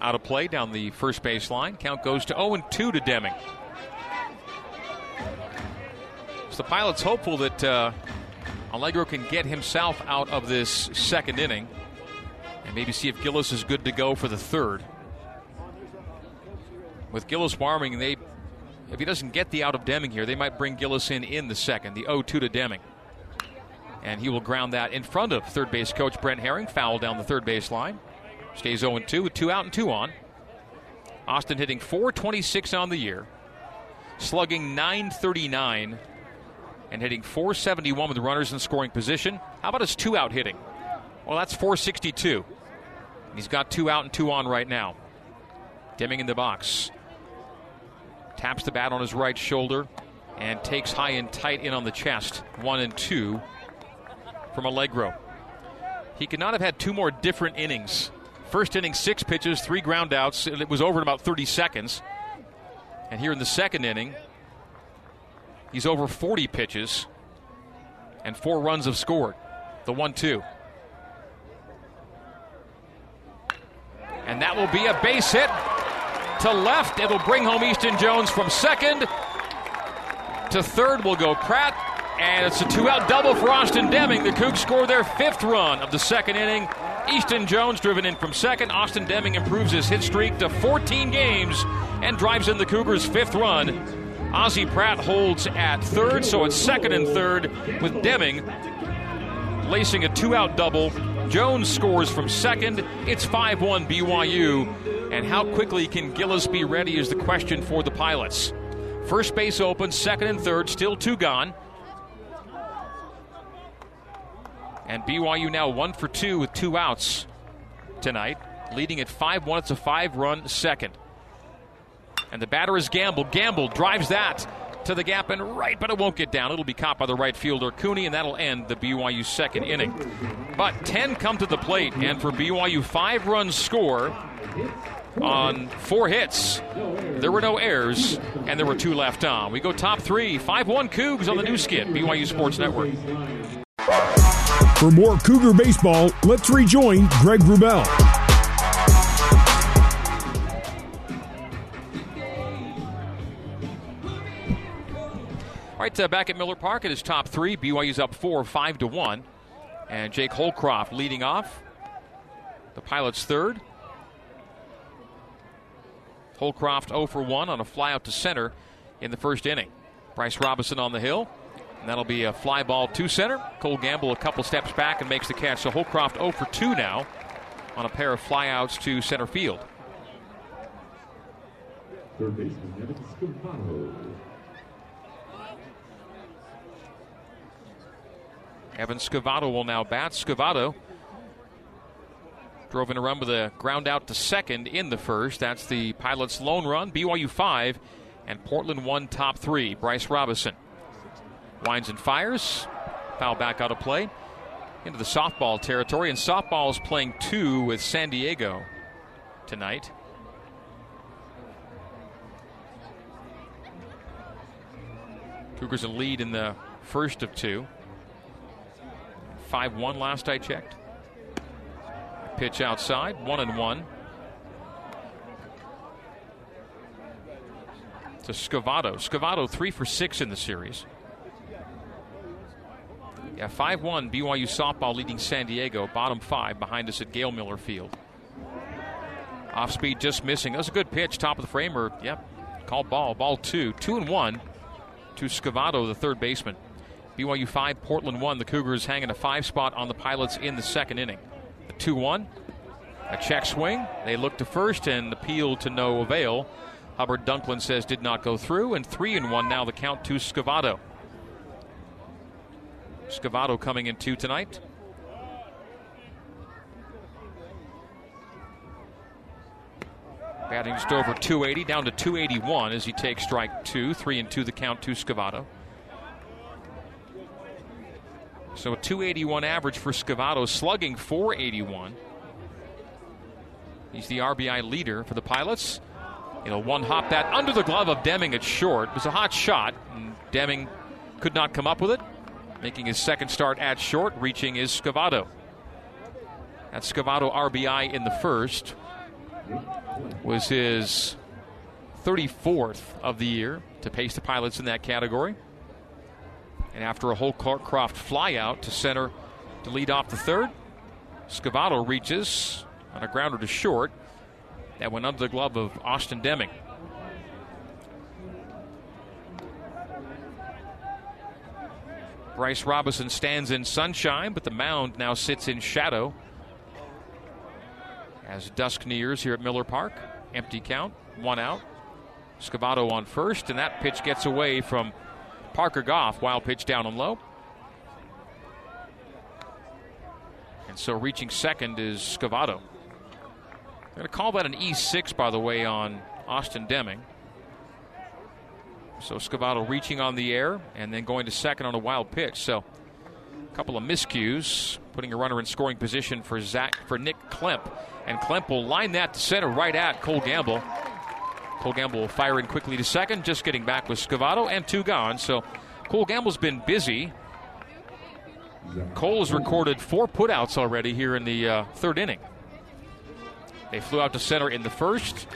Out of play down the first base line. Count goes to 0 2 to Deming. So the Pilots hopeful that uh, Allegro can get himself out of this second inning and maybe see if Gillis is good to go for the third. With Gillis warming, they if he doesn't get the out of Deming here, they might bring Gillis in in the second, the 0 2 to Deming. And he will ground that in front of third base coach Brent Herring, foul down the third base line. Stays 0 2 with two out and two on. Austin hitting 426 on the year, slugging 939, and hitting 471 with runners in scoring position. How about his two out hitting? Well, that's 462. He's got two out and two on right now. Deming in the box. Taps the bat on his right shoulder and takes high and tight in on the chest. One and two from Allegro. He could not have had two more different innings. First inning, six pitches, three groundouts, it was over in about 30 seconds. And here in the second inning, he's over 40 pitches, and four runs have scored. The 1 2. And that will be a base hit to left. It'll bring home Easton Jones from second. To third will go Pratt. And it's a two out double for Austin Deming. The Cougs score their fifth run of the second inning. Easton Jones driven in from second. Austin Deming improves his hit streak to 14 games and drives in the Cougars' fifth run. Ozzie Pratt holds at third, so it's second and third with Deming lacing a two out double. Jones scores from second. It's 5 1 BYU. And how quickly can Gillis be ready is the question for the Pilots. First base open, second and third, still two gone. And BYU now one for two with two outs tonight, leading at 5 1. It's a five run second. And the batter is Gamble. Gamble drives that to the gap and right, but it won't get down. It'll be caught by the right fielder Cooney, and that'll end the BYU second inning. But 10 come to the plate, and for BYU, five runs score on four hits. There were no errors, and there were two left on. We go top three, 5 1 Cougs on the Nu Skin, BYU Sports Network. For more Cougar baseball, let's rejoin Greg Wrubell. All right, uh, back at Miller Park, it is top three. BYU's up four, five to one, and Jake Holcroft leading off. The Pilots third. Holcroft 0 for 1 on a flyout to center in the first inning. Bryce Robinson on the hill. And that'll be a fly ball to center. Cole Gamble a couple steps back and makes the catch. So Holcroft 0 for 2 now on a pair of flyouts to center field. Third baseman Evan Scavato. Evan Scavato will now bat. Scavato drove in a run with a ground out to second in the first. That's the Pilots' lone run. BYU 5 and Portland 1 top 3. Bryce Robinson winds and fires. Foul back out of play into the softball territory. And softball is playing two with San Diego tonight. Cougars a lead in the first of two. 5 1 last I checked. Pitch outside, 1 and 1. To Scavato. Scavato 3 for 6 in the series. Yeah, 5 1 BYU softball leading San Diego, bottom five behind us at Gail Miller Field. Off speed just missing. That was a good pitch, top of the framer. Yep, called ball. Ball two. 2 and 1 to Scavato, the third baseman. BYU 5, Portland 1. The Cougars hanging a five spot on the Pilots in the second inning. A 2 1. A check swing. They look to first and the appeal to no avail. Hubbard Dunklin says did not go through. And 3 and 1 now the count to Scavato. Scavato coming in two tonight. Batting just over 280, down to 281 as he takes strike two. Three and two the count to Scavato. So a 281 average for Scavato, slugging 481. He's the RBI leader for the Pilots. He'll one hop that under the glove of Deming at short. It was a hot shot, and Deming could not come up with it. Making his second start at short, reaching is Scavato. That Scavato RBI in the first was his 34th of the year to pace the Pilots in that category. And after a Holcroft flyout to center to lead off the third, Scavato reaches on a grounder to short. That went under the glove of Austin Deming. Bryce Robinson stands in sunshine, but the mound now sits in shadow. As dusk nears here at Miller Park, empty count, one out. Scavato on first, and that pitch gets away from Parker Goff. Wild pitch down and low. And so reaching second is Scavato. They're going to call that an E6, by the way, on Austin Deming. So Scavato reaching on the air and then going to second on a wild pitch. So a couple of miscues, putting a runner in scoring position for Zach for Nick Klemp. And Klemp will line that to center right at Cole Gamble. Cole Gamble will fire in quickly to second, just getting back with Scavato and two gone. So Cole Gamble's been busy. Cole has recorded four putouts already here in the uh, third inning. They flew out to center in the first,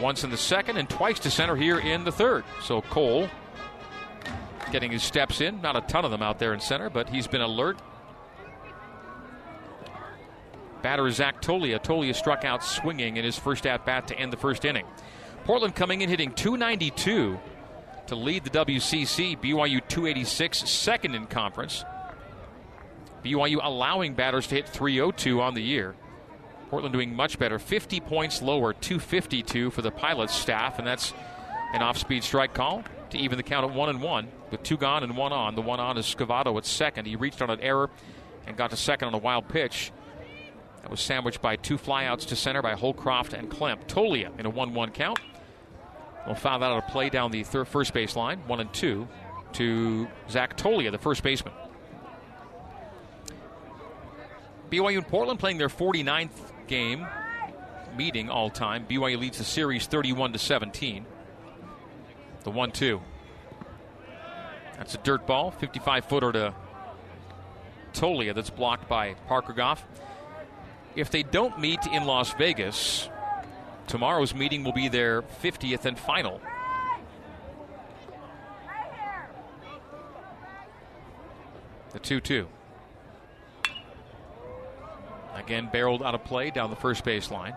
once in the second, and twice to center here in the third. So Cole getting his steps in. Not a ton of them out there in center, but he's been alert. Batter Zach Tolia. Tolia struck out swinging in his first at bat to end the first inning. Portland coming in hitting 292 to lead the WCC. BYU 286, second in conference. BYU allowing batters to hit 302 on the year. Portland doing much better, 50 points lower, 252 for the Pilots staff, and that's an off-speed strike call to even the count at one and one with two gone and one on. The one on is Scavato at second. He reached on an error and got to second on a wild pitch. That was sandwiched by two flyouts to center by Holcroft and Klemp. Tolia in a 1-1 count. We'll foul that out of play down the third, first base line, one and two, to Zach Tolia, the first baseman. BYU and Portland playing their 49th game meeting all time. BYU leads the series 31 to 17. The 1 2. That's a dirt ball, 55 footer to Tolia that's blocked by Parker Goff. If they don't meet in Las Vegas, tomorrow's meeting will be their 50th and final. The 2 2. Again, barreled out of play down the first baseline.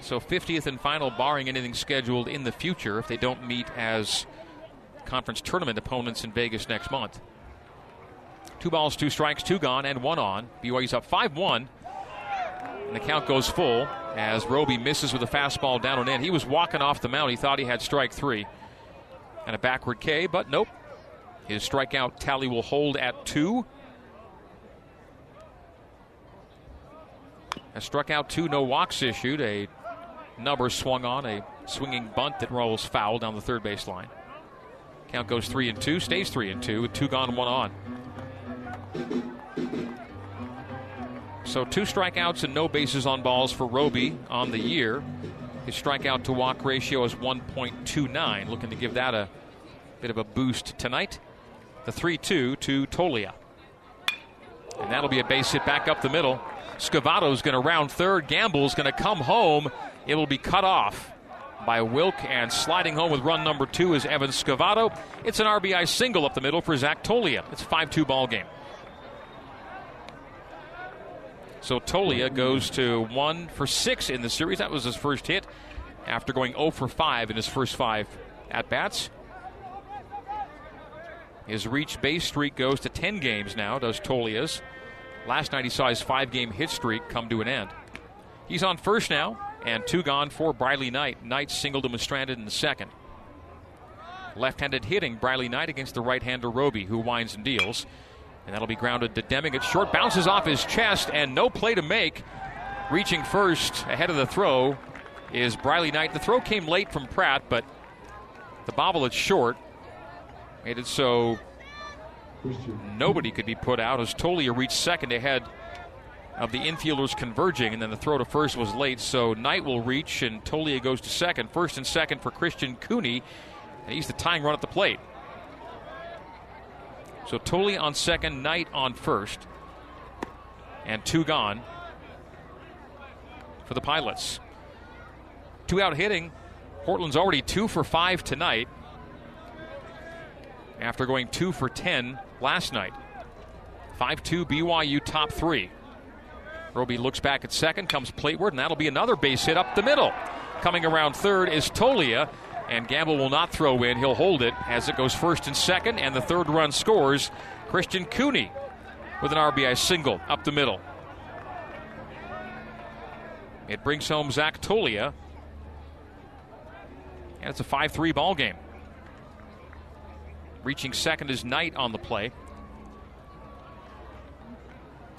So 50th and final, barring anything scheduled in the future if they don't meet as conference tournament opponents in Vegas next month. Two balls, two strikes, two gone, and one on. BYU's up 5 1. And the count goes full as Roby misses with a fastball down and in. He was walking off the mound. He thought he had strike three. And a backward K, but nope. His strikeout tally will hold at two. Has struck out two, no walks issued. A number swung on, a swinging bunt that rolls foul down the third base line. Count goes three and two, stays three and two, with two gone, one on. So two strikeouts and no bases on balls for Roby on the year. His strikeout to walk ratio is 1.29. Looking to give that a bit of a boost tonight. The 3 2 to Tolia. And that'll be a base hit back up the middle. Scavato's going to round third. Gamble's going to come home. It will be cut off by Wilk, and sliding home with run number two is Evan Scavato. It's an RBI single up the middle for Zach Tolia. It's a 5 2 ball game. So Tolia goes to one for six in the series. That was his first hit after going 0 for 5 in his first five at bats. His reach base streak goes to 10 games now, does Tolia's. Last night he saw his five game hit streak come to an end. He's on first now, and two gone for Briley Knight. Knight singled him was stranded in the second. Left handed hitting Briley Knight against the right hander Roby, who winds and deals. And that'll be grounded to Deming. It's short, bounces off his chest, and no play to make. Reaching first ahead of the throw is Briley Knight. The throw came late from Pratt, but the bobble is short. Made it so nobody could be put out as Tolia reached second ahead of the infielders converging, and then the throw to first was late. So Knight will reach, and Tolia goes to second. First and second for Christian Cooney, and he's the tying run at the plate. So Tolia on second, Knight on first, and two gone for the Pilots. Two out hitting. Portland's already two for five tonight after going two for 10 last night. 5 2 BYU top three. Roby looks back at second, comes plateward, and that'll be another base hit up the middle. Coming around third is Tolia, and Gamble will not throw in. He'll hold it as it goes first and second, and the third run scores Christian Cooney with an RBI single up the middle. It brings home Zach Tolia, and it's a 5 3 ball game. Reaching second is Knight on the play.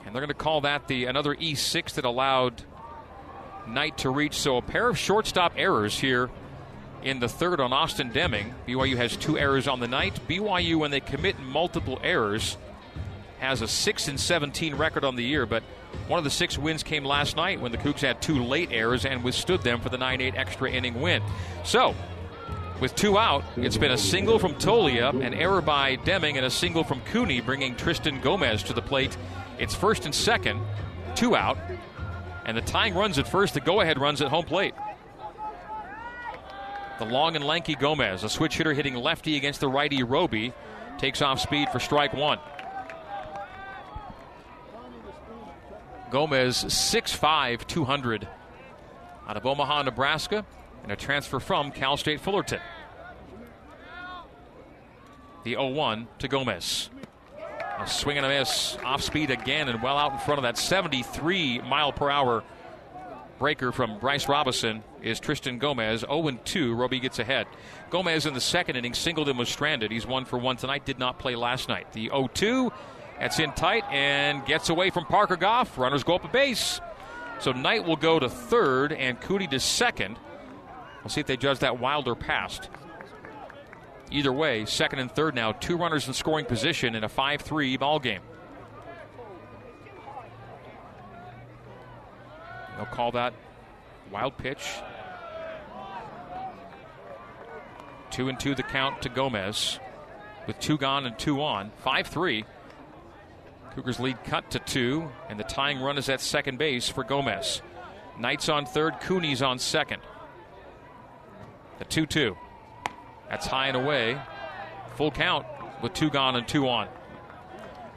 And they're going to call that the another E6 that allowed Knight to reach. So a pair of shortstop errors here in the third on Austin Deming. BYU has two errors on the night. BYU, when they commit multiple errors, has a 6 and 17 record on the year, but one of the six wins came last night when the Cougs had two late errors and withstood them for the 9 8 extra inning win. So, with two out, it's been a single from Tolia, an error by Deming, and a single from Cooney, bringing Tristan Gomez to the plate. It's first and second, two out, and the tying runs at first, the go ahead runs at home plate. The long and lanky Gomez, a switch hitter hitting lefty against the righty Roby, takes off speed for strike one. Gomez, 6'5, 200, out of Omaha, Nebraska and a transfer from Cal State Fullerton. The 0 1 to Gomez. A swing and a miss, off speed again, and well out in front of that 73 mile per hour breaker from Bryce Robinson is Tristan Gomez. 0 2. Roby gets ahead. Gomez in the second inning singled and was stranded. He's one for one tonight, did not play last night. The 0 2. That's in tight and gets away from Parker Goff. Runners go up a base. So Knight will go to third and Cooney to second. We'll see if they judge that wilder past. Either way, second and third now, two runners in scoring position in a 5 3 ball game. They'll call that wild pitch. Two and two the count to Gomez with two gone and two on. 5 3. Cougars lead cut to two, and the tying run is at second base for Gomez. Knight's on third, Cooney's on second. The 2 2. That's high and away. Full count with two gone and two on.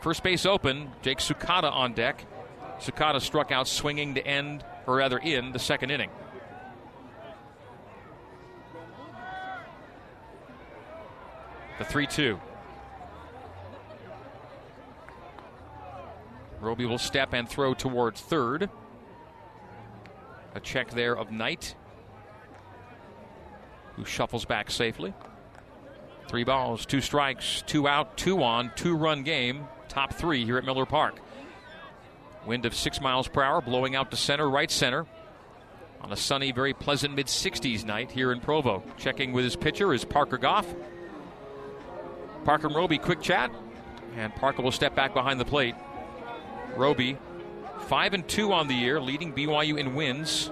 First base open. Jake Sukata on deck. Sukata struck out swinging to end, or rather in, the second inning. The 3 2. Roby will step and throw towards third. A check there of Knight who shuffles back safely. Three balls, two strikes, two out, two on, two run game. Top three here at Miller Park. Wind of six miles per hour blowing out to center, right center. On a sunny, very pleasant mid 60s night here in Provo. Checking with his pitcher is Parker Goff. Parker and Roby, quick chat. And Parker will step back behind the plate. Roby, 5 and 2 on the year, leading BYU in wins.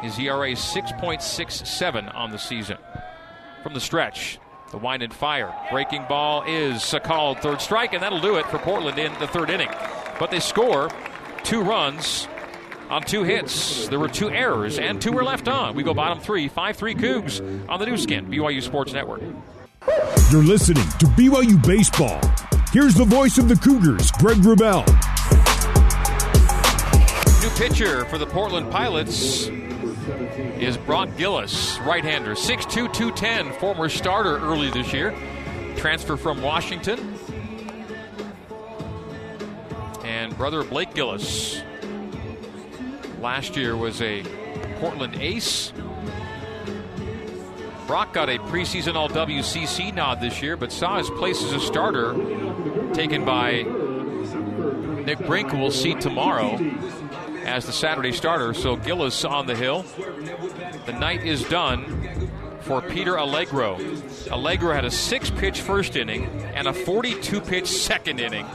His ERA 6.67 on the season. From the stretch, the wind and fire. Breaking ball is a called third strike, and that'll do it for Portland in the third inning. But they score two runs on two hits. There were two errors, and two were left on. We go bottom three, 5 3 Cougs on the Nu Skin, BYU Sports Network. You're listening to BYU Baseball. Here's the voice of the Cougars, Greg Wrubell. New pitcher for the Portland Pilots is Brock Gillis, right hander, 6'2, 210, former starter early this year. Transfer from Washington. And brother Blake Gillis last year was a Portland ace. Brock got a preseason All WCC nod this year, but saw his place as a starter taken by Nick Brink, we'll see tomorrow as the Saturday starter. So Gillis on the hill. The night is done for Peter Allegro. Allegro had a six pitch first inning and a 42 pitch second inning,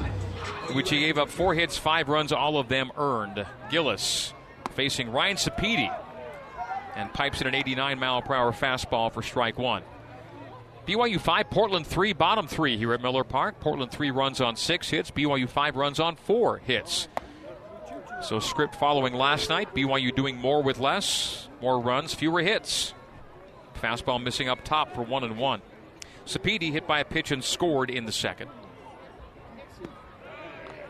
which he gave up four hits, five runs, all of them earned. Gillis facing Ryan Sapedi and pipes in an 89 mile per hour fastball for strike one. BYU 5, Portland 3, bottom 3 here at Miller Park. Portland 3 runs on 6 hits, BYU 5 runs on 4 hits. So, script following last night BYU doing more with less, more runs, fewer hits. Fastball missing up top for 1 and 1. Sapedi hit by a pitch and scored in the second.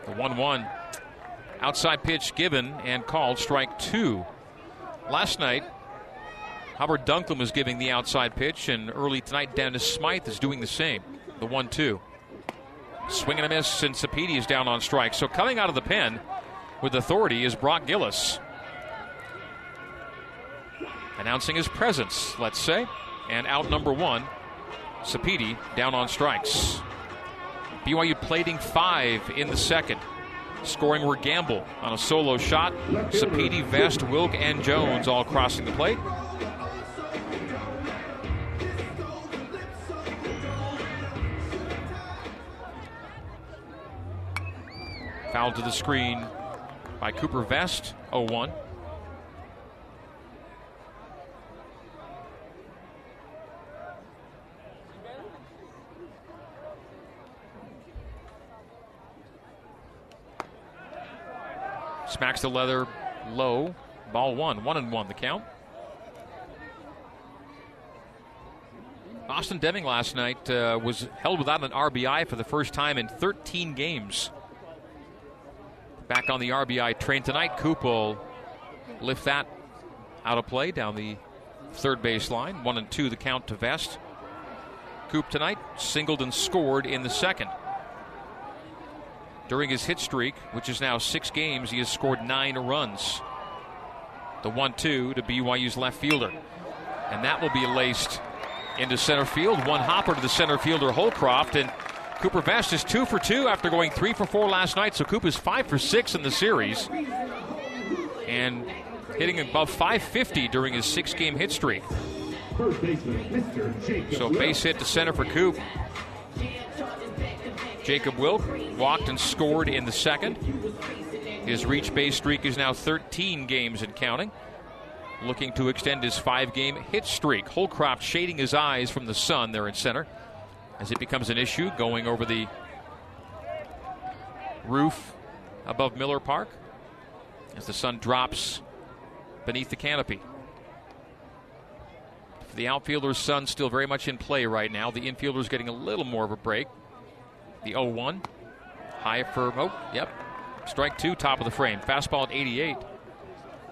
The 1 1 outside pitch given and called strike two. Last night, Hubbard Dunklin was giving the outside pitch, and early tonight, Dennis Smythe is doing the same. The 1 2. Swing and a miss, and Sapedi is down on strike. So coming out of the pen with authority is Brock Gillis. Announcing his presence, let's say. And out number one, Sapedi down on strikes. BYU plating five in the second. Scoring were Gamble on a solo shot. Sapedi, Vest, Wilk, and Jones all crossing the plate. Foul to the screen by Cooper Vest, 0 1. Smacks the leather low. Ball one. One and one the count. Austin Deming last night uh, was held without an RBI for the first time in 13 games. Back on the RBI train tonight. Coop will lift that out of play down the third base line. One and two the count to Vest. Coop tonight singled and scored in the second. During his hit streak, which is now six games, he has scored nine runs. The 1 2 to BYU's left fielder. And that will be laced into center field. One hopper to the center fielder, Holcroft. And Cooper Vest is two for two after going three for four last night. So Coop is five for six in the series. And hitting above 550 during his six game hit streak. So base hit to center for Coop. Jacob Wilk walked and scored in the second. His reach base streak is now 13 games and counting. Looking to extend his five game hit streak. Holcroft shading his eyes from the sun there in center as it becomes an issue going over the roof above Miller Park as the sun drops beneath the canopy. The outfielder's sun still very much in play right now. The infielder's getting a little more of a break. The 0 1. High for, oh, yep. Strike two, top of the frame. Fastball at 88.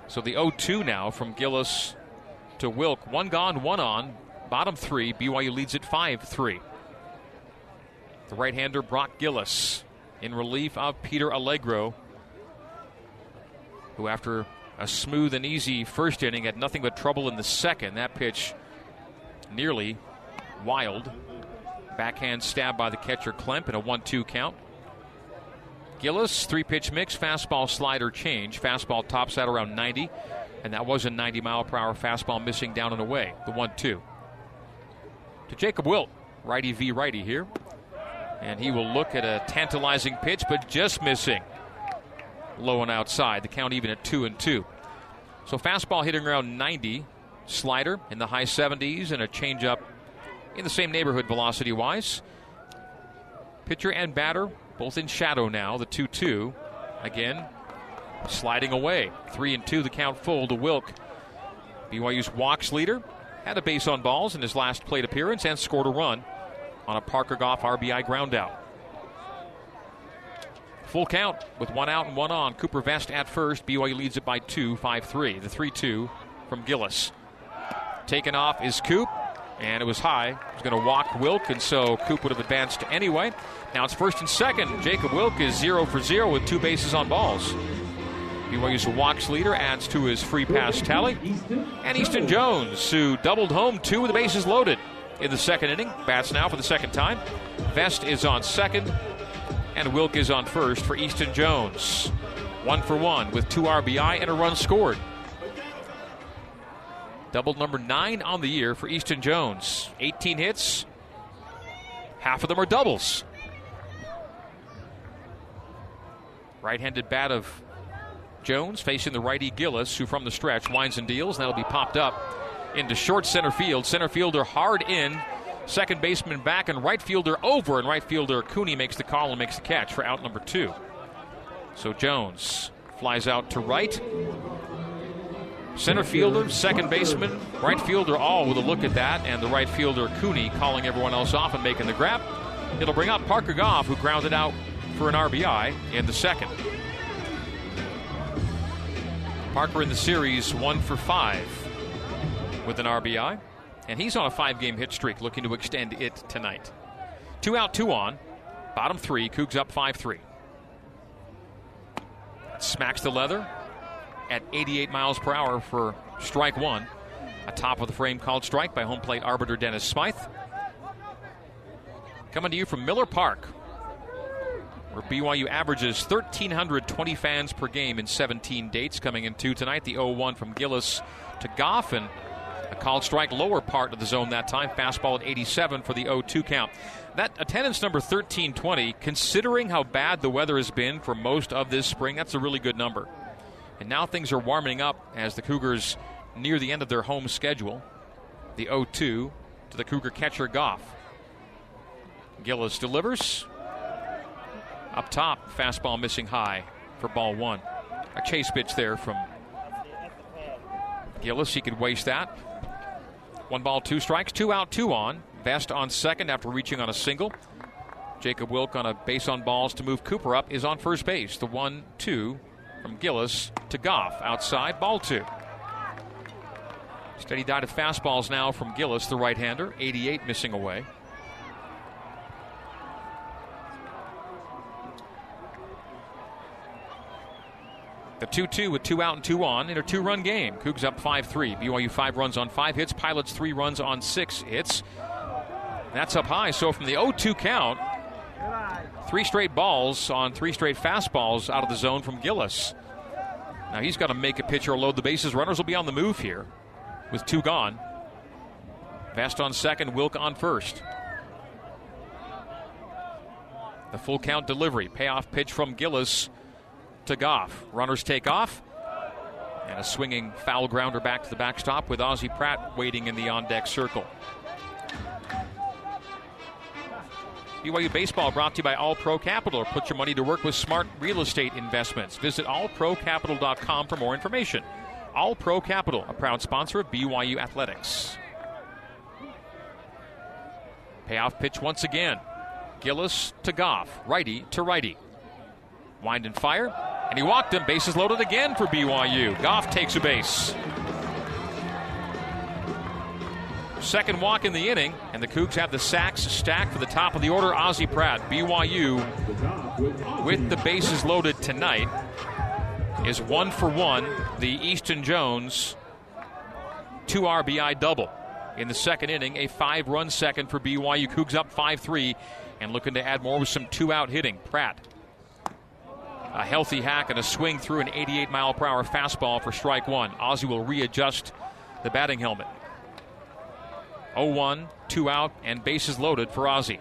So the 0 2 now from Gillis to Wilk. One gone, one on. Bottom three. BYU leads at 5 3. The right hander, Brock Gillis, in relief of Peter Allegro, who, after a smooth and easy first inning, had nothing but trouble in the second. That pitch nearly wild. Backhand stab by the catcher Klemp in a 1 2 count. Gillis, three pitch mix, fastball, slider, change. Fastball tops out around 90, and that was a 90 mile per hour fastball missing down and away. The 1 2. To Jacob Wilk, righty v righty here. And he will look at a tantalizing pitch, but just missing. Low and outside. The count even at 2 and 2. So fastball hitting around 90, slider in the high 70s, and a changeup in the same neighborhood velocity wise. Pitcher and batter both in shadow now. The 2 2. Again, sliding away. 3 and 2, the count full to Wilk. BYU's walks leader had a base on balls in his last plate appearance and scored a run on a Parker Goff RBI groundout. Full count with one out and one on. Cooper Vest at first. BYU leads it by two, 5 3. The 3 2 from Gillis. Taken off is Coop and it was high. He was going to walk Wilk, and so Coop would have advanced anyway. Now it's first and second. Jacob Wilk is zero for zero with two bases on balls. BYU's walks leader adds to his free pass tally. And Easton Jones, who doubled home two with the bases loaded in the second inning, bats now for the second time. Vest is on second, and Wilk is on first for Easton Jones. One for one with two RBI and a run scored. Double number nine on the year for Easton Jones. 18 hits, half of them are doubles. Right handed bat of Jones facing the righty Gillis, who from the stretch winds and deals. That'll be popped up into short center field. Center fielder hard in Second baseman back and right fielder over, and right fielder Cooney makes the call and makes the catch for out number two. So Jones flies out to right. Center fielder, second baseman, right fielder, all with a look at that, and the right fielder Cooney calling everyone else off and making the grab. It'll bring up Parker Goff, who grounded out for an RBI in the second. Parker in the series, one for five with an RBI, and he's on a five game hit streak, looking to extend it tonight. Two out, two on. Bottom three, Cougs up 5 3. Smacks the leather at 88 miles per hour for strike one. A top of the frame called strike by home plate arbiter Dennis Smythe. Coming to you from Miller Park, where BYU averages 1,320 fans per game in 17 dates. Coming in two tonight, the 0 1 from Gillis to Goff, and a called strike lower part of the zone that time. Fastball at 87 for the 0 2 count. That attendance number 1320, considering how bad the weather has been for most of this spring, that's a really good number. And now things are warming up as the Cougars near the end of their home schedule. The 0 2 to the Cougar catcher Goff. Gillis delivers. Up top, fastball missing high for ball one. A chase pitch there from Gillis. He could waste that. One ball, two strikes, two out, two on. Vest on second after reaching on a single. Jacob Wilk on a base on balls to move Cooper up is on first base. The one, two from Gillis to Goff. Outside, ball two. Steady diet of fastballs now from Gillis, the right hander. 88 missing away. The 2 2 with two out and two on in a two run game. Cougs up 5 3. BYU five runs on five hits. Pilots three runs on six hits. That's up high. So from the 0 2 count, three straight balls on three straight fastballs out of the zone from Gillis. Now he's got to make a pitch or load the bases. Runners will be on the move here with two gone. Vest on second, Wilk on first. The full count delivery. Payoff pitch from Gillis to Goff. Runners take off. And a swinging foul grounder back to the backstop with Ozzie Pratt waiting in the on deck circle. BYU Baseball brought to you by All Pro Capital. Put your money to work with smart real estate investments. Visit allprocapital.com for more information. All Pro Capital, a proud sponsor of BYU Athletics. Payoff pitch once again. Gillis to Goff, righty to righty. Wind and fire, and he walked him. Bases loaded again for BYU. Goff takes a base. Second walk in the inning, and the Cougs have the sacks stacked for the top of the order. Ozzie Pratt, BYU, with the bases loaded tonight, is one for one. The Easton Jones two RBI double in the second inning, a five run second for BYU. Cougs up 5 3 and looking to add more with some two out hitting. Pratt. A healthy hack and a swing through an 88 mile per hour fastball for strike one. Ozzy will readjust the batting helmet. 0 1, 2 out, and bases loaded for Ozzy.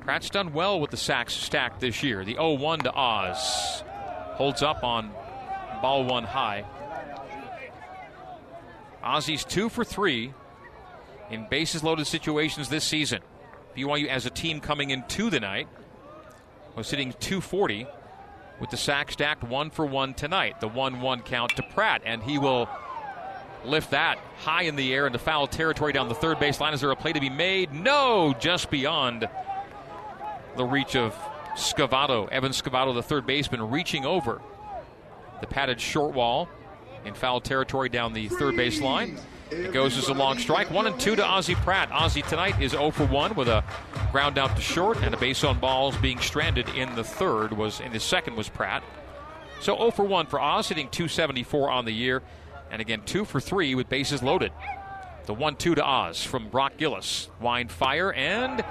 Pratt's done well with the sacks stacked this year. The 0 1 to Oz. Holds up on ball one high. Ozzy's two for three in bases loaded situations this season. BYU as a team coming into the night was sitting 240 with the sack stacked one for one tonight. The 1 1 count to Pratt, and he will lift that high in the air into foul territory down the third base line. Is there a play to be made? No, just beyond the reach of Scavato. Evan Scavato, the third baseman, reaching over the padded short wall in foul territory down the third base line. It goes as a long strike. One and two to Ozzie Pratt. Ozzie tonight is 0 for 1 with a ground out to short and a base on balls being stranded in the third was in the second was Pratt. So 0 for 1 for Oz, hitting 274 on the year. And again, 2 for 3 with bases loaded. The 1 2 to Oz from Brock Gillis. Wind fire and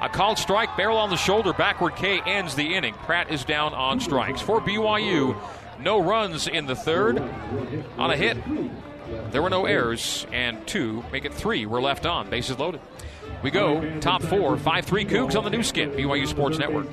a called strike, barrel on the shoulder, backward K ends the inning. Pratt is down on strikes. For BYU, no runs in the third. On a hit, there were no errors, and two, make it three, were left on. Bases loaded. We go top four, 5 3 Cougs on the Nu Skin, BYU Sports Network.